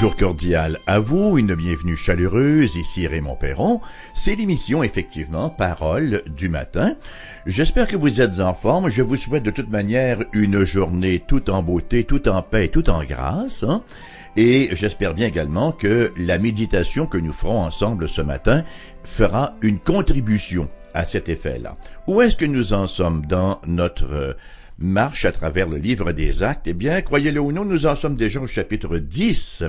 bonjour cordial à vous, une bienvenue chaleureuse, ici Raymond Perron. C'est l'émission effectivement Parole du matin. J'espère que vous êtes en forme. Je vous souhaite de toute manière une journée toute en beauté, toute en paix, toute en grâce. Hein. Et j'espère bien également que la méditation que nous ferons ensemble ce matin fera une contribution à cet effet-là. Où est-ce que nous en sommes dans notre marche à travers le livre des actes, eh bien, croyez-le ou non, nous en sommes déjà au chapitre 10.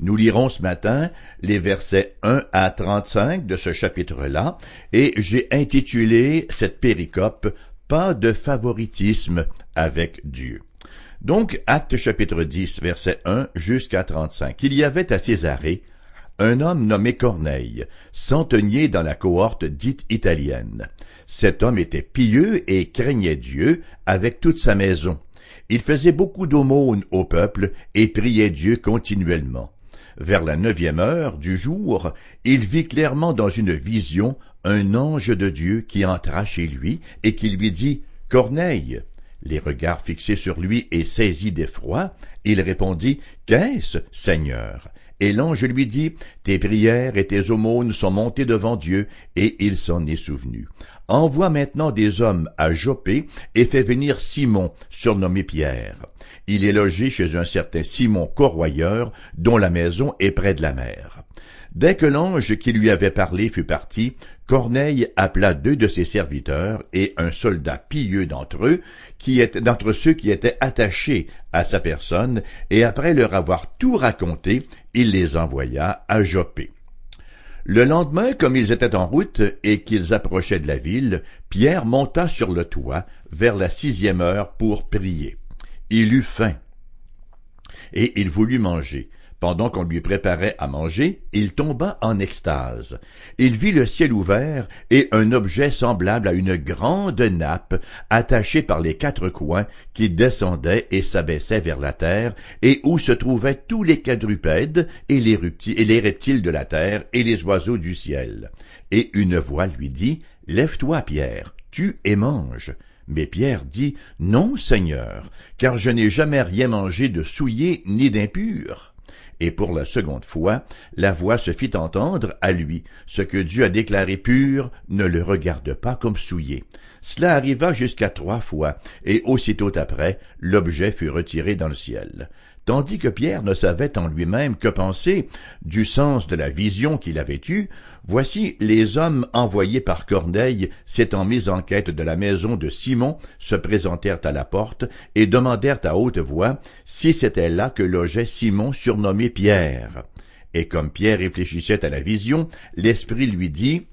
Nous lirons ce matin les versets 1 à 35 de ce chapitre-là, et j'ai intitulé cette péricope Pas de favoritisme avec Dieu. Donc, acte chapitre 10, verset 1 jusqu'à 35. Il y avait à Césarée un homme nommé Corneille, centenier dans la cohorte dite italienne. Cet homme était pieux et craignait Dieu avec toute sa maison. Il faisait beaucoup d'aumônes au peuple et priait Dieu continuellement. Vers la neuvième heure du jour, il vit clairement dans une vision un ange de Dieu qui entra chez lui et qui lui dit Corneille. Les regards fixés sur lui et saisi d'effroi, il répondit Qu'est-ce, Seigneur? Et l'ange lui dit, Tes prières et tes aumônes sont montées devant Dieu, et il s'en est souvenu. Envoie maintenant des hommes à Joppé, et fais venir Simon, surnommé Pierre. Il est logé chez un certain Simon Corroyeur, dont la maison est près de la mer. Dès que l'ange qui lui avait parlé fut parti, Corneille appela deux de ses serviteurs et un soldat pieux d'entre eux, qui était d'entre ceux qui étaient attachés à sa personne, et après leur avoir tout raconté, il les envoya à Joppé. Le lendemain, comme ils étaient en route et qu'ils approchaient de la ville, Pierre monta sur le toit vers la sixième heure pour prier. Il eut faim et il voulut manger. Pendant qu'on lui préparait à manger, il tomba en extase. Il vit le ciel ouvert et un objet semblable à une grande nappe, attachée par les quatre coins, qui descendait et s'abaissait vers la terre, et où se trouvaient tous les quadrupèdes et les, et les reptiles de la terre et les oiseaux du ciel. Et une voix lui dit, Lève-toi, Pierre, tue et mange. Mais Pierre dit, Non, Seigneur, car je n'ai jamais rien mangé de souillé ni d'impur et pour la seconde fois, la voix se fit entendre à lui. Ce que Dieu a déclaré pur ne le regarde pas comme souillé. Cela arriva jusqu'à trois fois, et aussitôt après, l'objet fut retiré dans le ciel tandis que Pierre ne savait en lui-même que penser du sens de la vision qu'il avait eue, voici les hommes envoyés par Corneille s'étant mis en quête de la maison de Simon se présentèrent à la porte et demandèrent à haute voix si c'était là que logeait Simon surnommé Pierre. Et comme Pierre réfléchissait à la vision, l'Esprit lui dit,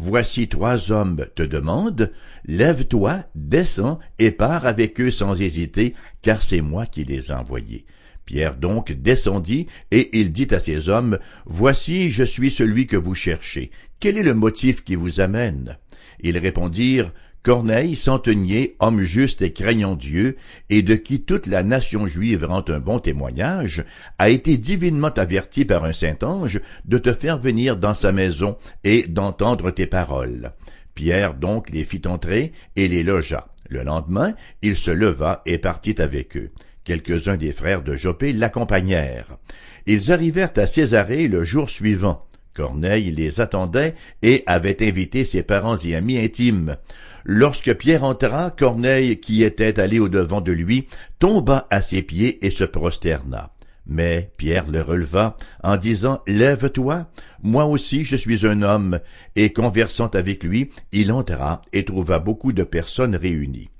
Voici trois hommes te demandent, lève-toi, descends et pars avec eux sans hésiter, car c'est moi qui les ai envoyés. Pierre donc descendit, et il dit à ses hommes, Voici, je suis celui que vous cherchez. Quel est le motif qui vous amène? Ils répondirent, Corneille, centenier, homme juste et craignant Dieu, et de qui toute la nation juive rend un bon témoignage, a été divinement averti par un saint ange de te faire venir dans sa maison et d'entendre tes paroles. Pierre donc les fit entrer et les logea. Le lendemain, il se leva et partit avec eux. Quelques-uns des frères de Joppé l'accompagnèrent. Ils arrivèrent à Césarée le jour suivant. Corneille les attendait et avait invité ses parents et amis intimes. Lorsque Pierre entra, Corneille, qui était allé au-devant de lui, tomba à ses pieds et se prosterna. Mais Pierre le releva en disant Lève-toi, moi aussi je suis un homme. Et conversant avec lui, il entra et trouva beaucoup de personnes réunies.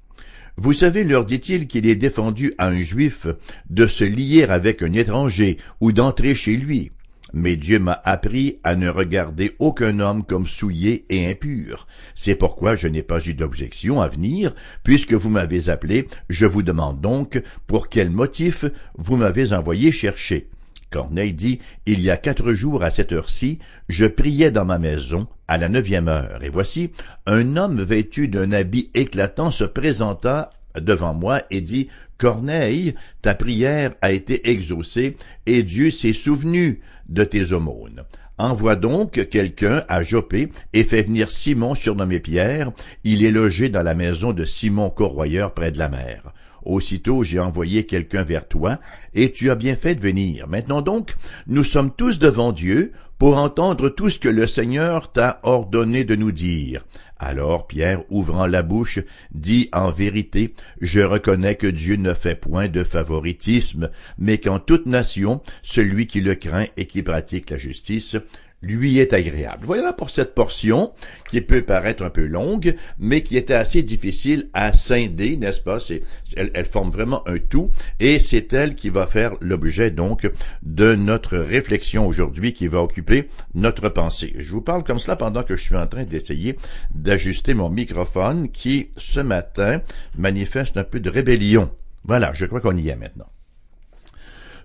Vous savez, leur dit-il, qu'il est défendu à un juif de se lier avec un étranger ou d'entrer chez lui. Mais Dieu m'a appris à ne regarder aucun homme comme souillé et impur. C'est pourquoi je n'ai pas eu d'objection à venir, puisque vous m'avez appelé, je vous demande donc pour quel motif vous m'avez envoyé chercher. Corneille dit, Il y a quatre jours à cette heure-ci, je priais dans ma maison, à la neuvième heure, et voici, un homme vêtu d'un habit éclatant se présenta devant moi et dit, Corneille, ta prière a été exaucée, et Dieu s'est souvenu de tes aumônes. Envoie donc quelqu'un à Joppé et fais venir Simon surnommé Pierre. Il est logé dans la maison de Simon Corroyeur près de la mer. Aussitôt j'ai envoyé quelqu'un vers toi, et tu as bien fait de venir. Maintenant donc, nous sommes tous devant Dieu pour entendre tout ce que le Seigneur t'a ordonné de nous dire. Alors Pierre, ouvrant la bouche, dit en vérité, Je reconnais que Dieu ne fait point de favoritisme, mais qu'en toute nation, celui qui le craint et qui pratique la justice lui est agréable. Voilà pour cette portion qui peut paraître un peu longue, mais qui était assez difficile à scinder, n'est-ce pas? C'est, elle, elle, forme vraiment un tout, et c'est elle qui va faire l'objet donc de notre réflexion aujourd'hui, qui va occuper notre pensée. Je vous parle comme cela pendant que je suis en train d'essayer d'ajuster mon microphone, qui ce matin manifeste un peu de rébellion. Voilà, je crois qu'on y est maintenant.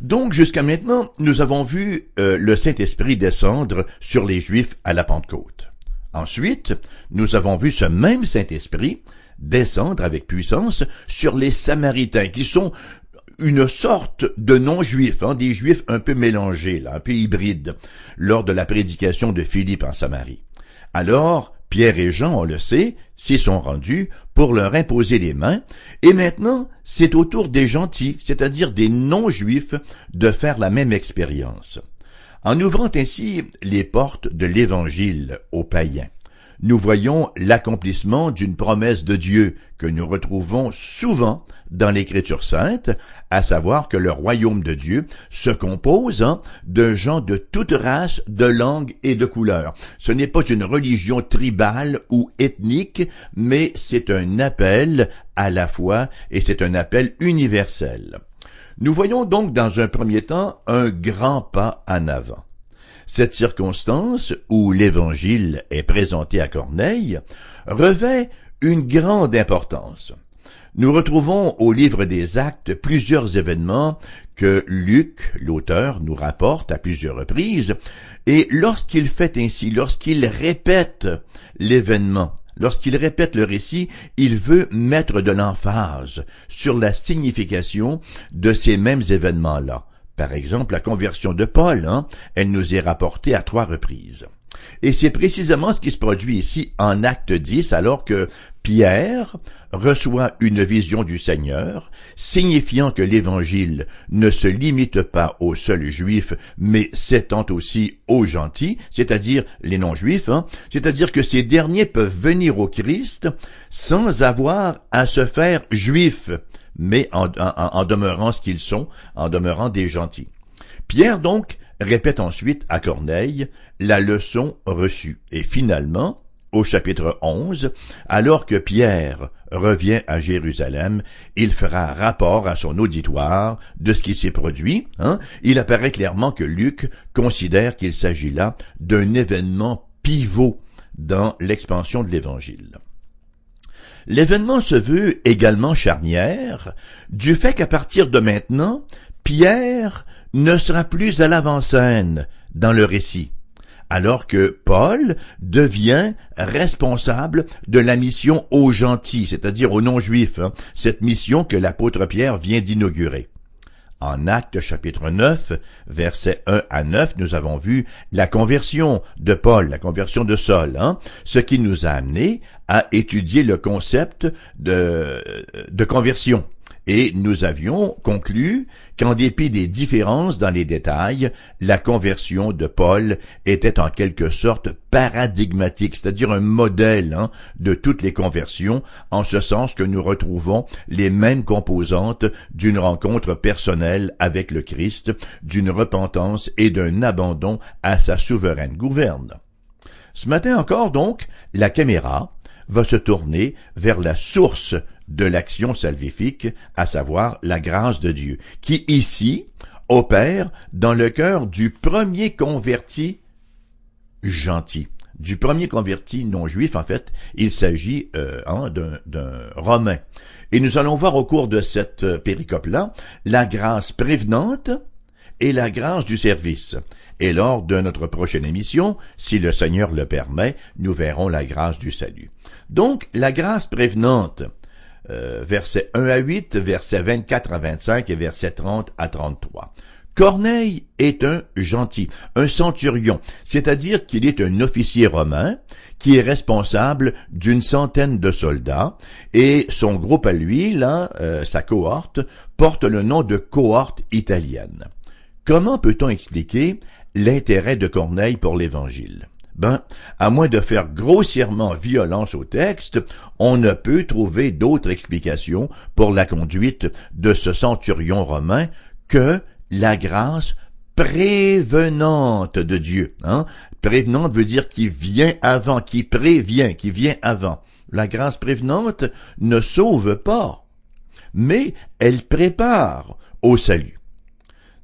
Donc jusqu'à maintenant, nous avons vu euh, le Saint-Esprit descendre sur les Juifs à la Pentecôte. Ensuite, nous avons vu ce même Saint-Esprit descendre avec puissance sur les Samaritains, qui sont une sorte de non-juifs, hein, des juifs un peu mélangés, un peu hybrides, lors de la prédication de Philippe en Samarie. Alors, Pierre et Jean, on le sait, s'y sont rendus pour leur imposer les mains, et maintenant c'est au tour des gentils, c'est-à-dire des non-juifs, de faire la même expérience. En ouvrant ainsi les portes de l'Évangile aux païens nous voyons l'accomplissement d'une promesse de Dieu que nous retrouvons souvent dans l'Écriture sainte, à savoir que le royaume de Dieu se compose hein, de gens de toute race, de langue et de couleur. Ce n'est pas une religion tribale ou ethnique, mais c'est un appel à la foi et c'est un appel universel. Nous voyons donc dans un premier temps un grand pas en avant. Cette circonstance, où l'Évangile est présenté à Corneille, revêt une grande importance. Nous retrouvons au livre des actes plusieurs événements que Luc, l'auteur, nous rapporte à plusieurs reprises, et lorsqu'il fait ainsi, lorsqu'il répète l'événement, lorsqu'il répète le récit, il veut mettre de l'emphase sur la signification de ces mêmes événements-là. Par exemple, la conversion de Paul, hein, elle nous est rapportée à trois reprises. Et c'est précisément ce qui se produit ici en acte 10, alors que Pierre reçoit une vision du Seigneur, signifiant que l'Évangile ne se limite pas aux seuls juifs, mais s'étend aussi aux gentils, c'est-à-dire les non-juifs, hein, c'est-à-dire que ces derniers peuvent venir au Christ sans avoir à se faire juifs mais en, demeurant ce qu'ils sont, en demeurant des gentils. Pierre donc répète ensuite à Corneille la leçon reçue. Et finalement, au chapitre 11, alors que Pierre revient à Jérusalem, il fera rapport à son auditoire de ce qui s'est produit. Hein. Il apparaît clairement que Luc considère qu'il s'agit là d'un événement pivot dans l'expansion de l'Évangile. L'événement se veut également charnière du fait qu'à partir de maintenant, Pierre ne sera plus à l'avant-scène dans le récit, alors que Paul devient responsable de la mission aux gentils, c'est-à-dire aux non-juifs, hein, cette mission que l'apôtre Pierre vient d'inaugurer. En Actes chapitre 9, versets 1 à 9, nous avons vu la conversion de Paul, la conversion de Saul, hein, ce qui nous a amené à étudier le concept de, de conversion. Et nous avions conclu qu'en dépit des différences dans les détails, la conversion de Paul était en quelque sorte paradigmatique, c'est-à-dire un modèle hein, de toutes les conversions, en ce sens que nous retrouvons les mêmes composantes d'une rencontre personnelle avec le Christ, d'une repentance et d'un abandon à sa souveraine gouverne. Ce matin encore donc, la caméra va se tourner vers la source de l'action salvifique, à savoir la grâce de Dieu, qui ici opère dans le cœur du premier converti gentil. Du premier converti non juif, en fait, il s'agit euh, hein, d'un Romain. Et nous allons voir au cours de cette euh, péricope-là la grâce prévenante et la grâce du service. Et lors de notre prochaine émission, si le Seigneur le permet, nous verrons la grâce du salut. Donc, la grâce prévenante, euh, versets 1 à 8, versets 24 à 25 et versets 30 à 33. Corneille est un gentil, un centurion, c'est-à-dire qu'il est un officier romain qui est responsable d'une centaine de soldats et son groupe à lui, là, euh, sa cohorte, porte le nom de cohorte italienne. Comment peut-on expliquer l'intérêt de Corneille pour l'Évangile ben, à moins de faire grossièrement violence au texte, on ne peut trouver d'autre explication pour la conduite de ce centurion romain que la grâce prévenante de Dieu. Hein? Prévenante veut dire qui vient avant, qui prévient, qui vient avant. La grâce prévenante ne sauve pas, mais elle prépare au salut.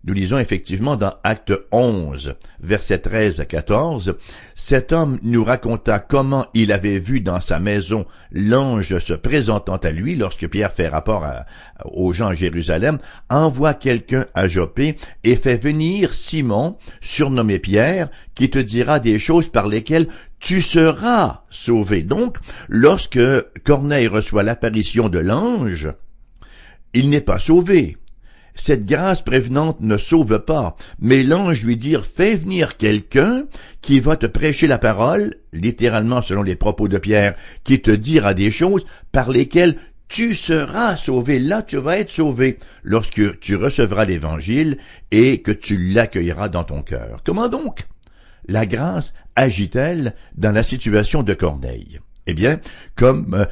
Nous lisons effectivement dans Acte 11, versets 13 à 14, Cet homme nous raconta comment il avait vu dans sa maison l'ange se présentant à lui lorsque Pierre fait rapport aux gens à Jérusalem, envoie quelqu'un à Jopé et fait venir Simon, surnommé Pierre, qui te dira des choses par lesquelles tu seras sauvé. Donc, lorsque Corneille reçoit l'apparition de l'ange, il n'est pas sauvé cette grâce prévenante ne sauve pas, mais l'ange lui dit fais venir quelqu'un qui va te prêcher la parole, littéralement selon les propos de Pierre, qui te dira des choses par lesquelles tu seras sauvé. Là, tu vas être sauvé lorsque tu recevras l'évangile et que tu l'accueilleras dans ton cœur. Comment donc? La grâce agit-elle dans la situation de Corneille? Eh bien, comme euh,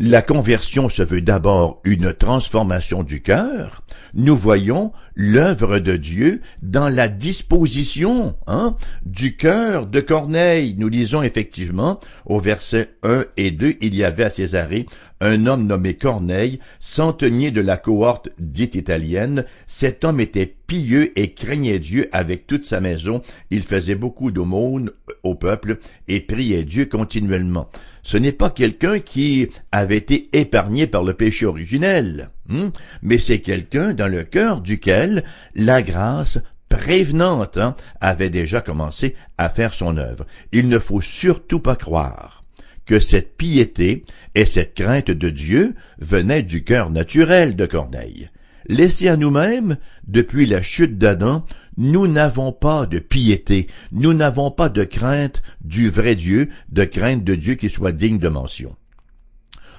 la conversion se veut d'abord une transformation du cœur, nous voyons l'œuvre de Dieu dans la disposition hein, du cœur de Corneille. Nous lisons effectivement au verset 1 et 2, il y avait à Césarée un homme nommé Corneille, centenier de la cohorte dite italienne. Cet homme était pieux et craignait Dieu avec toute sa maison. Il faisait beaucoup d'aumônes au peuple et priait Dieu continuellement. Ce n'est pas quelqu'un qui avait été épargné par le péché originel, hein, mais c'est quelqu'un dans le cœur duquel la grâce prévenante hein, avait déjà commencé à faire son œuvre. Il ne faut surtout pas croire que cette piété et cette crainte de Dieu venaient du cœur naturel de Corneille. Laissés à nous-mêmes, depuis la chute d'Adam, nous n'avons pas de piété, nous n'avons pas de crainte du vrai Dieu, de crainte de Dieu qui soit digne de mention.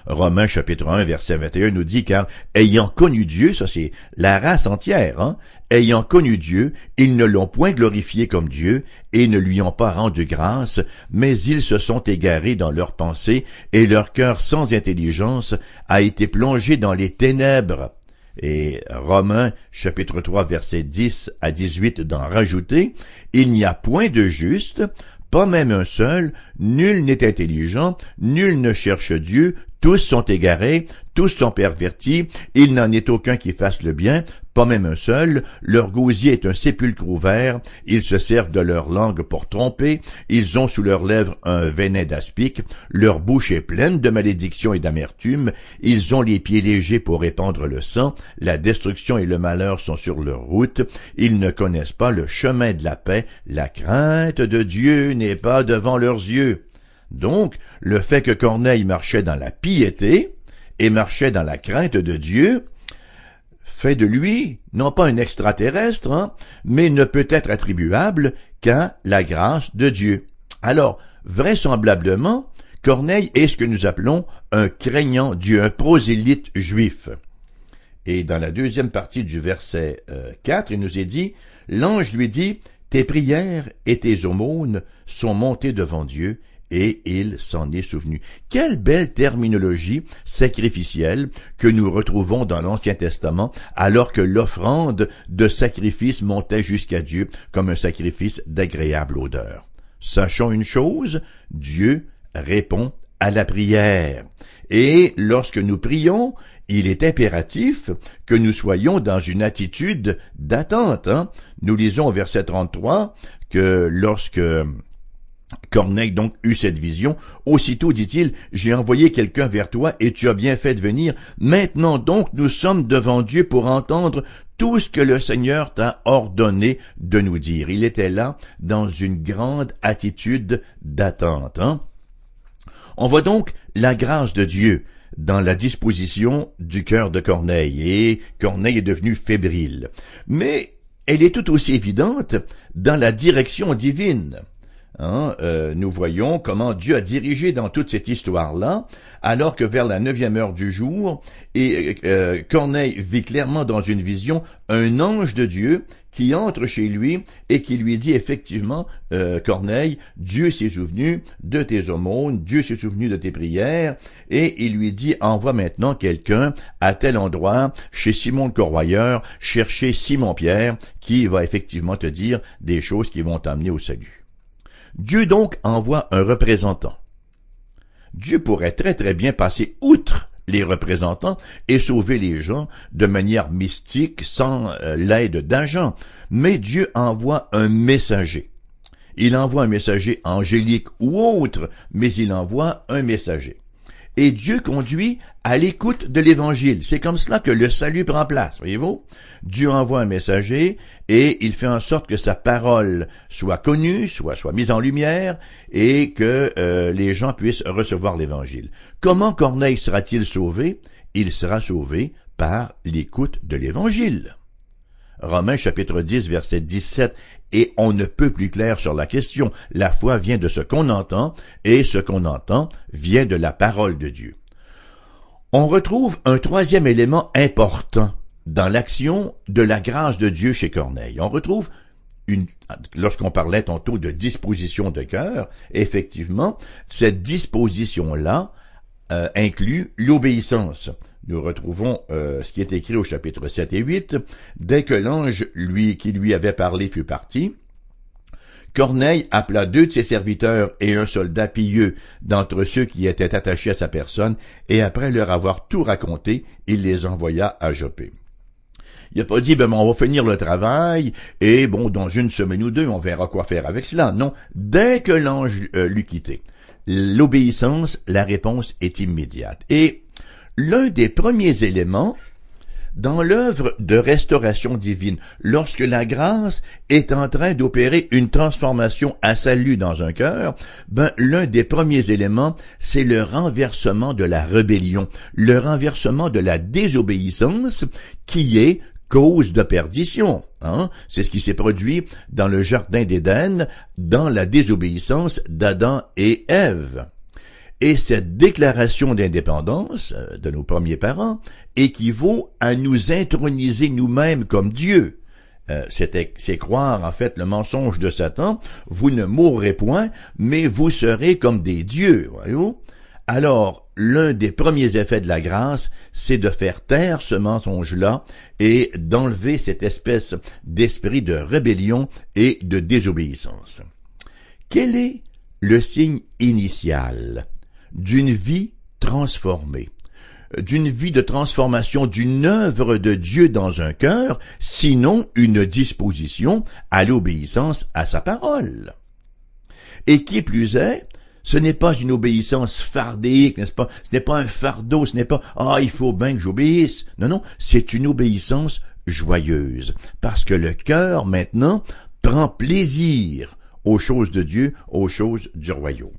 Romains chapitre 1 verset 21 nous dit car ayant connu Dieu, ça c'est la race entière, hein, ayant connu Dieu, ils ne l'ont point glorifié comme Dieu et ne lui ont pas rendu grâce, mais ils se sont égarés dans leurs pensées et leur cœur sans intelligence a été plongé dans les ténèbres. Et Romains chapitre 3 verset 10 à 18 d'en rajouter, il n'y a point de juste, pas même un seul, nul n'est intelligent, nul ne cherche Dieu, tous sont égarés, tous sont pervertis, il n'en est aucun qui fasse le bien, pas même un seul, leur gosier est un sépulcre ouvert, ils se servent de leur langue pour tromper, ils ont sous leurs lèvres un venin d'aspic, leur bouche est pleine de malédiction et d'amertume, ils ont les pieds légers pour répandre le sang, la destruction et le malheur sont sur leur route, ils ne connaissent pas le chemin de la paix, la crainte de Dieu n'est pas devant leurs yeux. Donc, le fait que Corneille marchait dans la piété et marchait dans la crainte de Dieu fait de lui non pas un extraterrestre, hein, mais ne peut être attribuable qu'à la grâce de Dieu. Alors, vraisemblablement, Corneille est ce que nous appelons un craignant Dieu, un prosélyte juif. Et dans la deuxième partie du verset 4, euh, il nous est dit, l'ange lui dit, tes prières et tes aumônes sont montées devant Dieu, et il s'en est souvenu. Quelle belle terminologie sacrificielle que nous retrouvons dans l'Ancien Testament alors que l'offrande de sacrifice montait jusqu'à Dieu comme un sacrifice d'agréable odeur. Sachons une chose, Dieu répond à la prière. Et lorsque nous prions, il est impératif que nous soyons dans une attitude d'attente. Hein. Nous lisons au verset 33 que lorsque Corneille donc eut cette vision. Aussitôt, dit-il, j'ai envoyé quelqu'un vers toi et tu as bien fait de venir. Maintenant donc, nous sommes devant Dieu pour entendre tout ce que le Seigneur t'a ordonné de nous dire. Il était là dans une grande attitude d'attente. Hein? On voit donc la grâce de Dieu dans la disposition du cœur de Corneille, et Corneille est devenu fébrile. Mais elle est tout aussi évidente dans la direction divine. Hein, euh, nous voyons comment Dieu a dirigé dans toute cette histoire-là, alors que vers la neuvième heure du jour, euh, Corneille vit clairement dans une vision un ange de Dieu qui entre chez lui et qui lui dit effectivement, euh, Corneille, Dieu s'est souvenu de tes aumônes, Dieu s'est souvenu de tes prières, et il lui dit, envoie maintenant quelqu'un à tel endroit, chez Simon le Corroyeur, chercher Simon-Pierre, qui va effectivement te dire des choses qui vont t'amener au salut. Dieu donc envoie un représentant. Dieu pourrait très très bien passer outre les représentants et sauver les gens de manière mystique sans euh, l'aide d'agents. Mais Dieu envoie un messager. Il envoie un messager angélique ou autre, mais il envoie un messager et Dieu conduit à l'écoute de l'évangile. C'est comme cela que le salut prend place, voyez-vous? Dieu envoie un messager et il fait en sorte que sa parole soit connue, soit, mise en lumière et que euh, les gens puissent recevoir l'évangile. Comment Corneille sera-t-il sauvé? Il sera sauvé par l'écoute de l'évangile. Romains chapitre 10 verset 17 et on ne peut plus clair sur la question. La foi vient de ce qu'on entend et ce qu'on entend vient de la parole de Dieu. On retrouve un troisième élément important dans l'action de la grâce de Dieu chez Corneille. On retrouve lorsqu'on parlait tantôt de disposition de cœur, effectivement, cette disposition-là euh, inclut l'obéissance nous retrouvons euh, ce qui est écrit au chapitre 7 et 8. Dès que l'ange lui qui lui avait parlé fut parti, Corneille appela deux de ses serviteurs et un soldat pieux d'entre ceux qui étaient attachés à sa personne, et après leur avoir tout raconté, il les envoya à Jopé. Il n'a pas dit, ben, on va finir le travail, et bon, dans une semaine ou deux, on verra quoi faire avec cela. Non, dès que l'ange euh, l'eut quitté, l'obéissance, la réponse est immédiate. Et l'un des premiers éléments dans l'œuvre de restauration divine, lorsque la grâce est en train d'opérer une transformation à salut dans un cœur, ben, l'un des premiers éléments, c'est le renversement de la rébellion, le renversement de la désobéissance qui est cause de perdition. Hein? C'est ce qui s'est produit dans le jardin d'Éden, dans la désobéissance d'Adam et Ève. Et cette déclaration d'indépendance euh, de nos premiers parents équivaut à nous introniser nous-mêmes comme Dieu. Euh, c'est croire en fait le mensonge de Satan, vous ne mourrez point, mais vous serez comme des dieux, voyez-vous? Alors, l'un des premiers effets de la grâce, c'est de faire taire ce mensonge-là et d'enlever cette espèce d'esprit de rébellion et de désobéissance. Quel est le signe initial d'une vie transformée d'une vie de transformation, d'une œuvre de Dieu dans un cœur, sinon une disposition à l'obéissance à sa parole. Et qui plus est, ce n'est pas une obéissance fardéique, n'est-ce pas? Ce n'est pas un fardeau, ce n'est pas, ah, il faut bien que j'obéisse. Non, non, c'est une obéissance joyeuse. Parce que le cœur, maintenant, prend plaisir aux choses de Dieu, aux choses du royaume.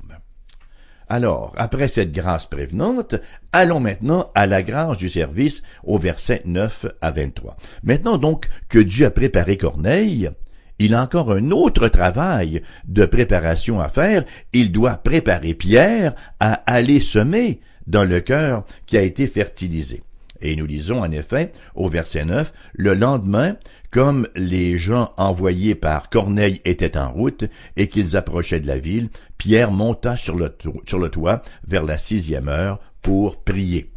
Alors, après cette grâce prévenante, allons maintenant à la grâce du service au verset 9 à 23. Maintenant donc que Dieu a préparé Corneille, il a encore un autre travail de préparation à faire. Il doit préparer Pierre à aller semer dans le cœur qui a été fertilisé. Et nous lisons en effet au verset 9, le lendemain, comme les gens envoyés par Corneille étaient en route et qu'ils approchaient de la ville, Pierre monta sur le, toit vers la sixième heure pour prier.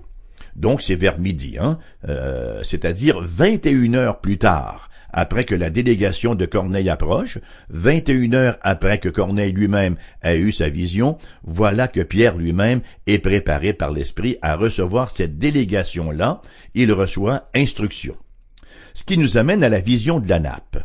Donc c'est vers midi, hein, euh, c'est-à-dire 21 heures plus tard, après que la délégation de Corneille approche, 21 heures après que Corneille lui-même a eu sa vision, voilà que Pierre lui-même est préparé par l'Esprit à recevoir cette délégation-là, il reçoit instruction. Ce qui nous amène à la vision de la nappe.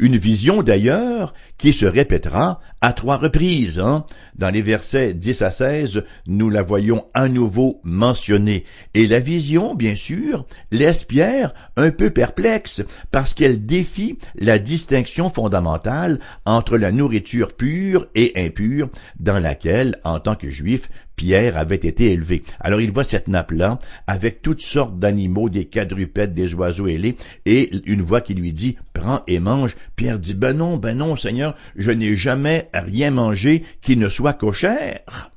Une vision d'ailleurs qui se répétera à trois reprises. Hein. Dans les versets 10 à 16, nous la voyons à nouveau mentionnée. Et la vision, bien sûr, laisse Pierre un peu perplexe parce qu'elle défie la distinction fondamentale entre la nourriture pure et impure dans laquelle, en tant que juif, Pierre avait été élevé. Alors il voit cette nappe-là avec toutes sortes d'animaux, des quadrupèdes, des oiseaux ailés, et une voix qui lui dit, prends et mange. Pierre dit, ben non, ben non, Seigneur, je n'ai jamais rien mangé qui ne soit cochère.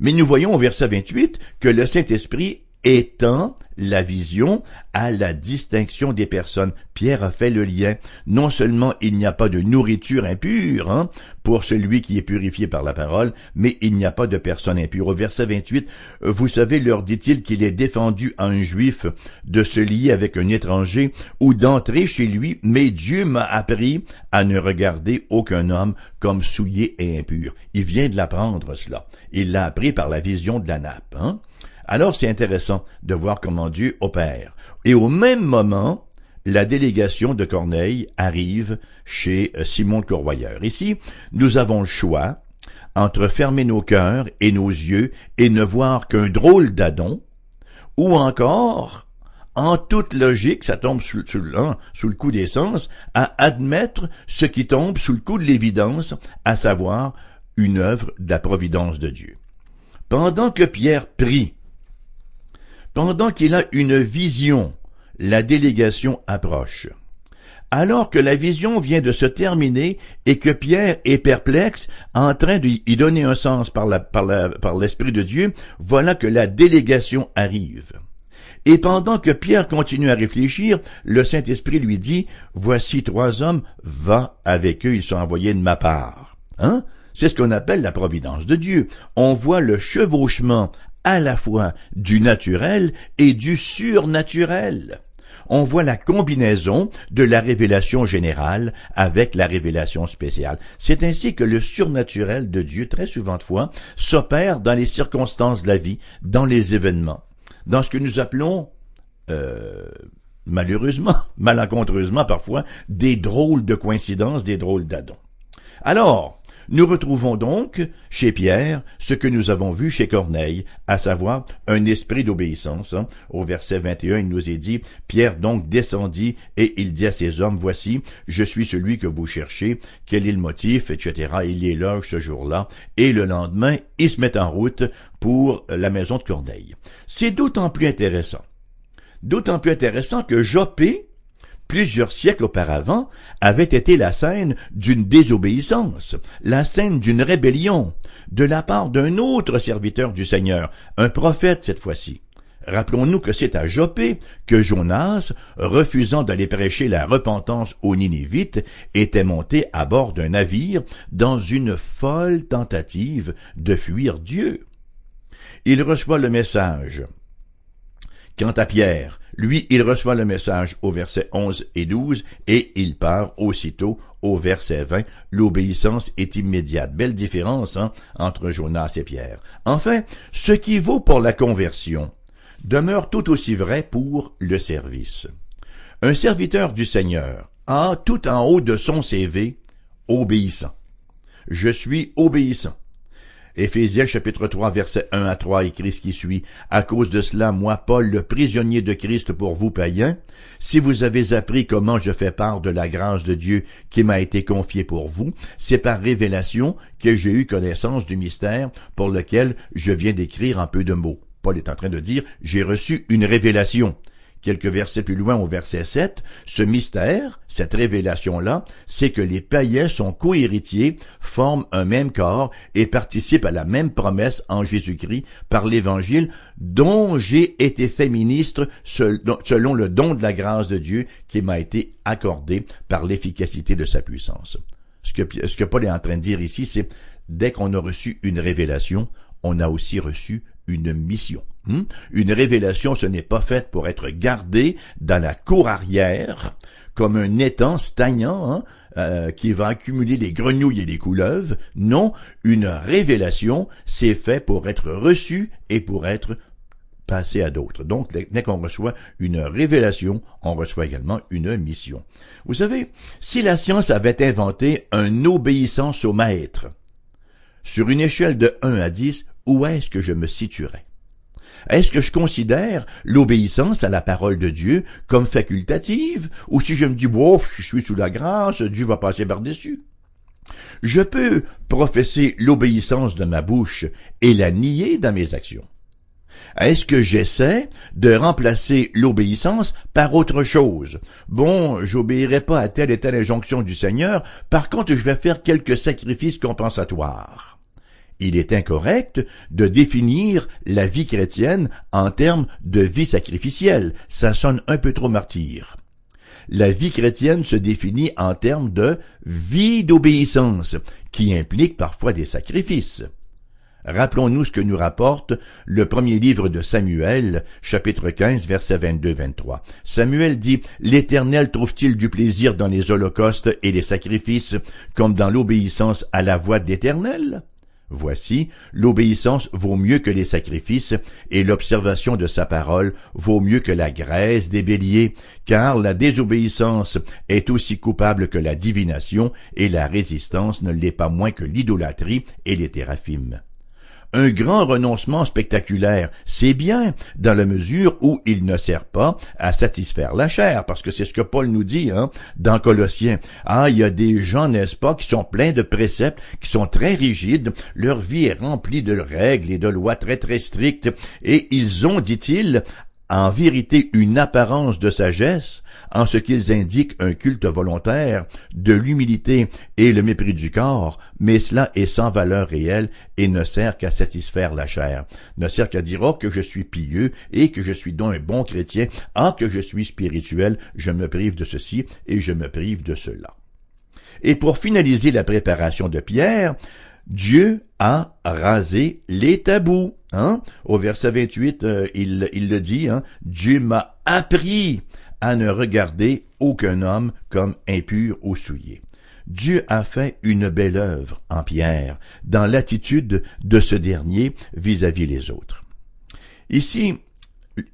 Mais nous voyons au verset 28 que le Saint-Esprit étant la vision à la distinction des personnes. Pierre a fait le lien. Non seulement il n'y a pas de nourriture impure hein, pour celui qui est purifié par la parole, mais il n'y a pas de personne impure. Au verset 28, vous savez, leur dit-il qu'il est défendu à un juif de se lier avec un étranger ou d'entrer chez lui, mais Dieu m'a appris à ne regarder aucun homme comme souillé et impur. Il vient de l'apprendre cela. Il l'a appris par la vision de la nappe. Hein? Alors c'est intéressant de voir comment Dieu opère. Et au même moment, la délégation de Corneille arrive chez euh, Simon le Corroyeur. Ici, nous avons le choix entre fermer nos cœurs et nos yeux et ne voir qu'un drôle d'adon, ou encore, en toute logique, ça tombe sous, hein, sous le coup des sens, à admettre ce qui tombe sous le coup de l'évidence, à savoir une œuvre de la providence de Dieu. Pendant que Pierre prie, pendant qu'il a une vision, la délégation approche. Alors que la vision vient de se terminer et que Pierre est perplexe, en train d'y donner un sens par, l'Esprit de Dieu, voilà que la délégation arrive. Et pendant que Pierre continue à réfléchir, le Saint-Esprit lui dit, Voici trois hommes, va avec eux, ils sont envoyés de ma part. Hein? C'est ce qu'on appelle la providence de Dieu. On voit le chevauchement à la fois du naturel et du surnaturel. On voit la combinaison de la révélation générale avec la révélation spéciale. C'est ainsi que le surnaturel de Dieu, très souvent de fois, s'opère dans les circonstances de la vie, dans les événements, dans ce que nous appelons euh, malheureusement, malencontreusement parfois, des drôles de coïncidences, des drôles d'adons. Alors, nous retrouvons donc chez Pierre ce que nous avons vu chez Corneille, à savoir un esprit d'obéissance. Hein. Au verset 21, il nous est dit, Pierre donc descendit et il dit à ses hommes, voici, je suis celui que vous cherchez, quel est le motif, etc. Il est là ce jour-là. Et le lendemain, il se met en route pour la maison de Corneille. C'est d'autant plus intéressant. D'autant plus intéressant que Joppé, plusieurs siècles auparavant, avait été la scène d'une désobéissance, la scène d'une rébellion, de la part d'un autre serviteur du Seigneur, un prophète cette fois-ci. Rappelons-nous que c'est à Joppé que Jonas, refusant d'aller prêcher la repentance aux Ninivites, était monté à bord d'un navire dans une folle tentative de fuir Dieu. Il reçoit le message. Quant à Pierre, lui, il reçoit le message au verset 11 et 12 et il part aussitôt au verset 20. L'obéissance est immédiate. Belle différence hein, entre Jonas et Pierre. Enfin, ce qui vaut pour la conversion demeure tout aussi vrai pour le service. Un serviteur du Seigneur a tout en haut de son CV obéissant. Je suis obéissant. Éphésiens chapitre 3 verset 1 à 3 écrit ce qui suit. À cause de cela, moi, Paul, le prisonnier de Christ pour vous païens, si vous avez appris comment je fais part de la grâce de Dieu qui m'a été confiée pour vous, c'est par révélation que j'ai eu connaissance du mystère pour lequel je viens d'écrire en peu de mots. Paul est en train de dire, j'ai reçu une révélation. Quelques versets plus loin au verset 7, ce mystère, cette révélation-là, c'est que les païens sont cohéritiers, forment un même corps et participent à la même promesse en Jésus-Christ par l'Évangile dont j'ai été fait ministre selon le don de la grâce de Dieu qui m'a été accordé par l'efficacité de sa puissance. Ce que, ce que Paul est en train de dire ici, c'est dès qu'on a reçu une révélation, on a aussi reçu une mission. Hmm? Une révélation, ce n'est pas faite pour être gardée dans la cour arrière, comme un étang stagnant hein, euh, qui va accumuler les grenouilles et les couleuvres. Non, une révélation, c'est fait pour être reçue et pour être passer à d'autres. Donc, dès qu'on reçoit une révélation, on reçoit également une mission. Vous savez, si la science avait inventé un obéissance au maître, sur une échelle de 1 à 10, où est-ce que je me situerais? Est-ce que je considère l'obéissance à la parole de Dieu comme facultative, ou si je me dis, bof, je suis sous la grâce, Dieu va passer par-dessus? Je peux professer l'obéissance de ma bouche et la nier dans mes actions. Est-ce que j'essaie de remplacer l'obéissance par autre chose? Bon, j'obéirai pas à telle et telle injonction du Seigneur, par contre je vais faire quelques sacrifices compensatoires. Il est incorrect de définir la vie chrétienne en termes de vie sacrificielle. Ça sonne un peu trop martyr la vie chrétienne se définit en termes de vie d'obéissance, qui implique parfois des sacrifices. Rappelons-nous ce que nous rapporte le premier livre de Samuel, chapitre 15, versets 22-23. Samuel dit, L'Éternel trouve-t-il du plaisir dans les holocaustes et les sacrifices, comme dans l'obéissance à la voix d'Éternel? Voici, l'obéissance vaut mieux que les sacrifices, et l'observation de sa parole vaut mieux que la graisse des béliers, car la désobéissance est aussi coupable que la divination, et la résistance ne l'est pas moins que l'idolâtrie et les théraphimes un grand renoncement spectaculaire. C'est bien, dans la mesure où il ne sert pas à satisfaire la chair, parce que c'est ce que Paul nous dit hein, dans Colossiens. Ah, il y a des gens, n'est-ce pas, qui sont pleins de préceptes, qui sont très rigides, leur vie est remplie de règles et de lois très très strictes, et ils ont, dit-il, en vérité une apparence de sagesse, en ce qu'ils indiquent un culte volontaire, de l'humilité et le mépris du corps, mais cela est sans valeur réelle et ne sert qu'à satisfaire la chair, ne sert qu'à dire oh que je suis pieux et que je suis donc un bon chrétien, ah que je suis spirituel, je me prive de ceci et je me prive de cela. Et pour finaliser la préparation de Pierre, Dieu a rasé les tabous. Hein? Au verset 28, euh, il, le dit, hein? Dieu m'a appris à ne regarder aucun homme comme impur ou souillé. Dieu a fait une belle œuvre en Pierre dans l'attitude de ce dernier vis-à-vis les autres. Ici,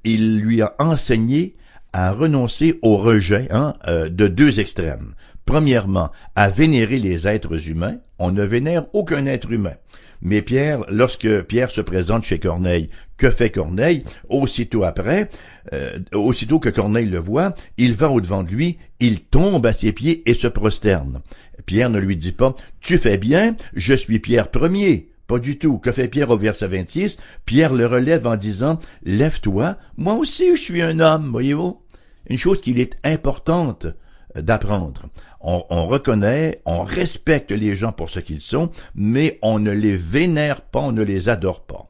il lui a enseigné à renoncer au rejet hein, euh, de deux extrêmes. Premièrement, à vénérer les êtres humains. On ne vénère aucun être humain. Mais Pierre, lorsque Pierre se présente chez Corneille, que fait Corneille? Aussitôt après, euh, aussitôt que Corneille le voit, il va au-devant de lui, il tombe à ses pieds et se prosterne. Pierre ne lui dit pas Tu fais bien, je suis Pierre premier. Pas du tout. Que fait Pierre au verset 26 Pierre le relève en disant Lève-toi, moi aussi je suis un homme, voyez-vous Une chose qu'il est importante d'apprendre on, reconnaît, on respecte les gens pour ce qu'ils sont, mais on ne les vénère pas, on ne les adore pas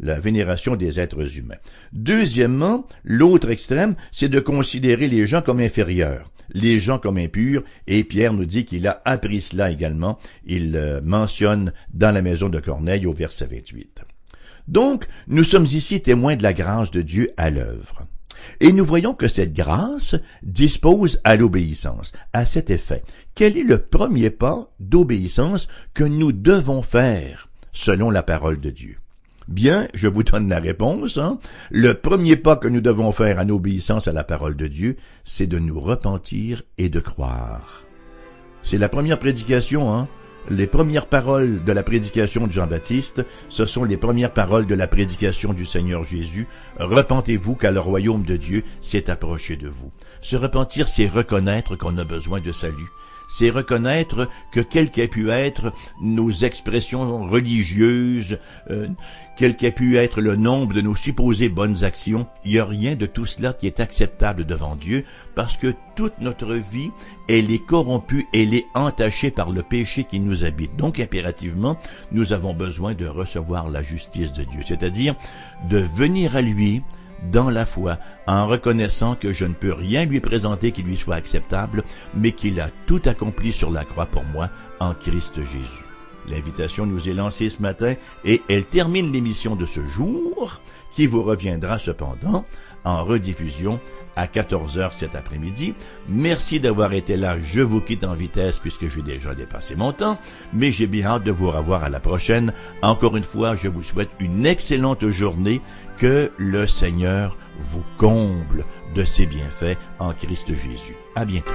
la vénération des êtres humains. Deuxièmement, l'autre extrême, c'est de considérer les gens comme inférieurs, les gens comme impurs, et Pierre nous dit qu'il a appris cela également, il euh, mentionne dans la maison de Corneille au verset 28. Donc, nous sommes ici témoins de la grâce de Dieu à l'œuvre. Et nous voyons que cette grâce dispose à l'obéissance. À cet effet, quel est le premier pas d'obéissance que nous devons faire selon la parole de Dieu? Bien, je vous donne la réponse. Hein. Le premier pas que nous devons faire en obéissance à la parole de Dieu, c'est de nous repentir et de croire. C'est la première prédication, hein, les premières paroles de la prédication de Jean-Baptiste, ce sont les premières paroles de la prédication du Seigneur Jésus. Repentez-vous car le royaume de Dieu s'est approché de vous. Se repentir, c'est reconnaître qu'on a besoin de salut c'est reconnaître que quelles qu'aient pu être nos expressions religieuses, euh, quel pu être le nombre de nos supposées bonnes actions, il n'y a rien de tout cela qui est acceptable devant Dieu, parce que toute notre vie, elle est corrompue, elle est entachée par le péché qui nous habite. Donc impérativement, nous avons besoin de recevoir la justice de Dieu, c'est-à-dire de venir à lui, dans la foi, en reconnaissant que je ne peux rien lui présenter qui lui soit acceptable, mais qu'il a tout accompli sur la croix pour moi en Christ Jésus. L'invitation nous est lancée ce matin et elle termine l'émission de ce jour qui vous reviendra cependant en rediffusion à 14h cet après-midi. Merci d'avoir été là. Je vous quitte en vitesse puisque j'ai déjà dépassé mon temps, mais j'ai bien hâte de vous revoir à la prochaine. Encore une fois, je vous souhaite une excellente journée. Que le Seigneur vous comble de ses bienfaits en Christ Jésus. À bientôt.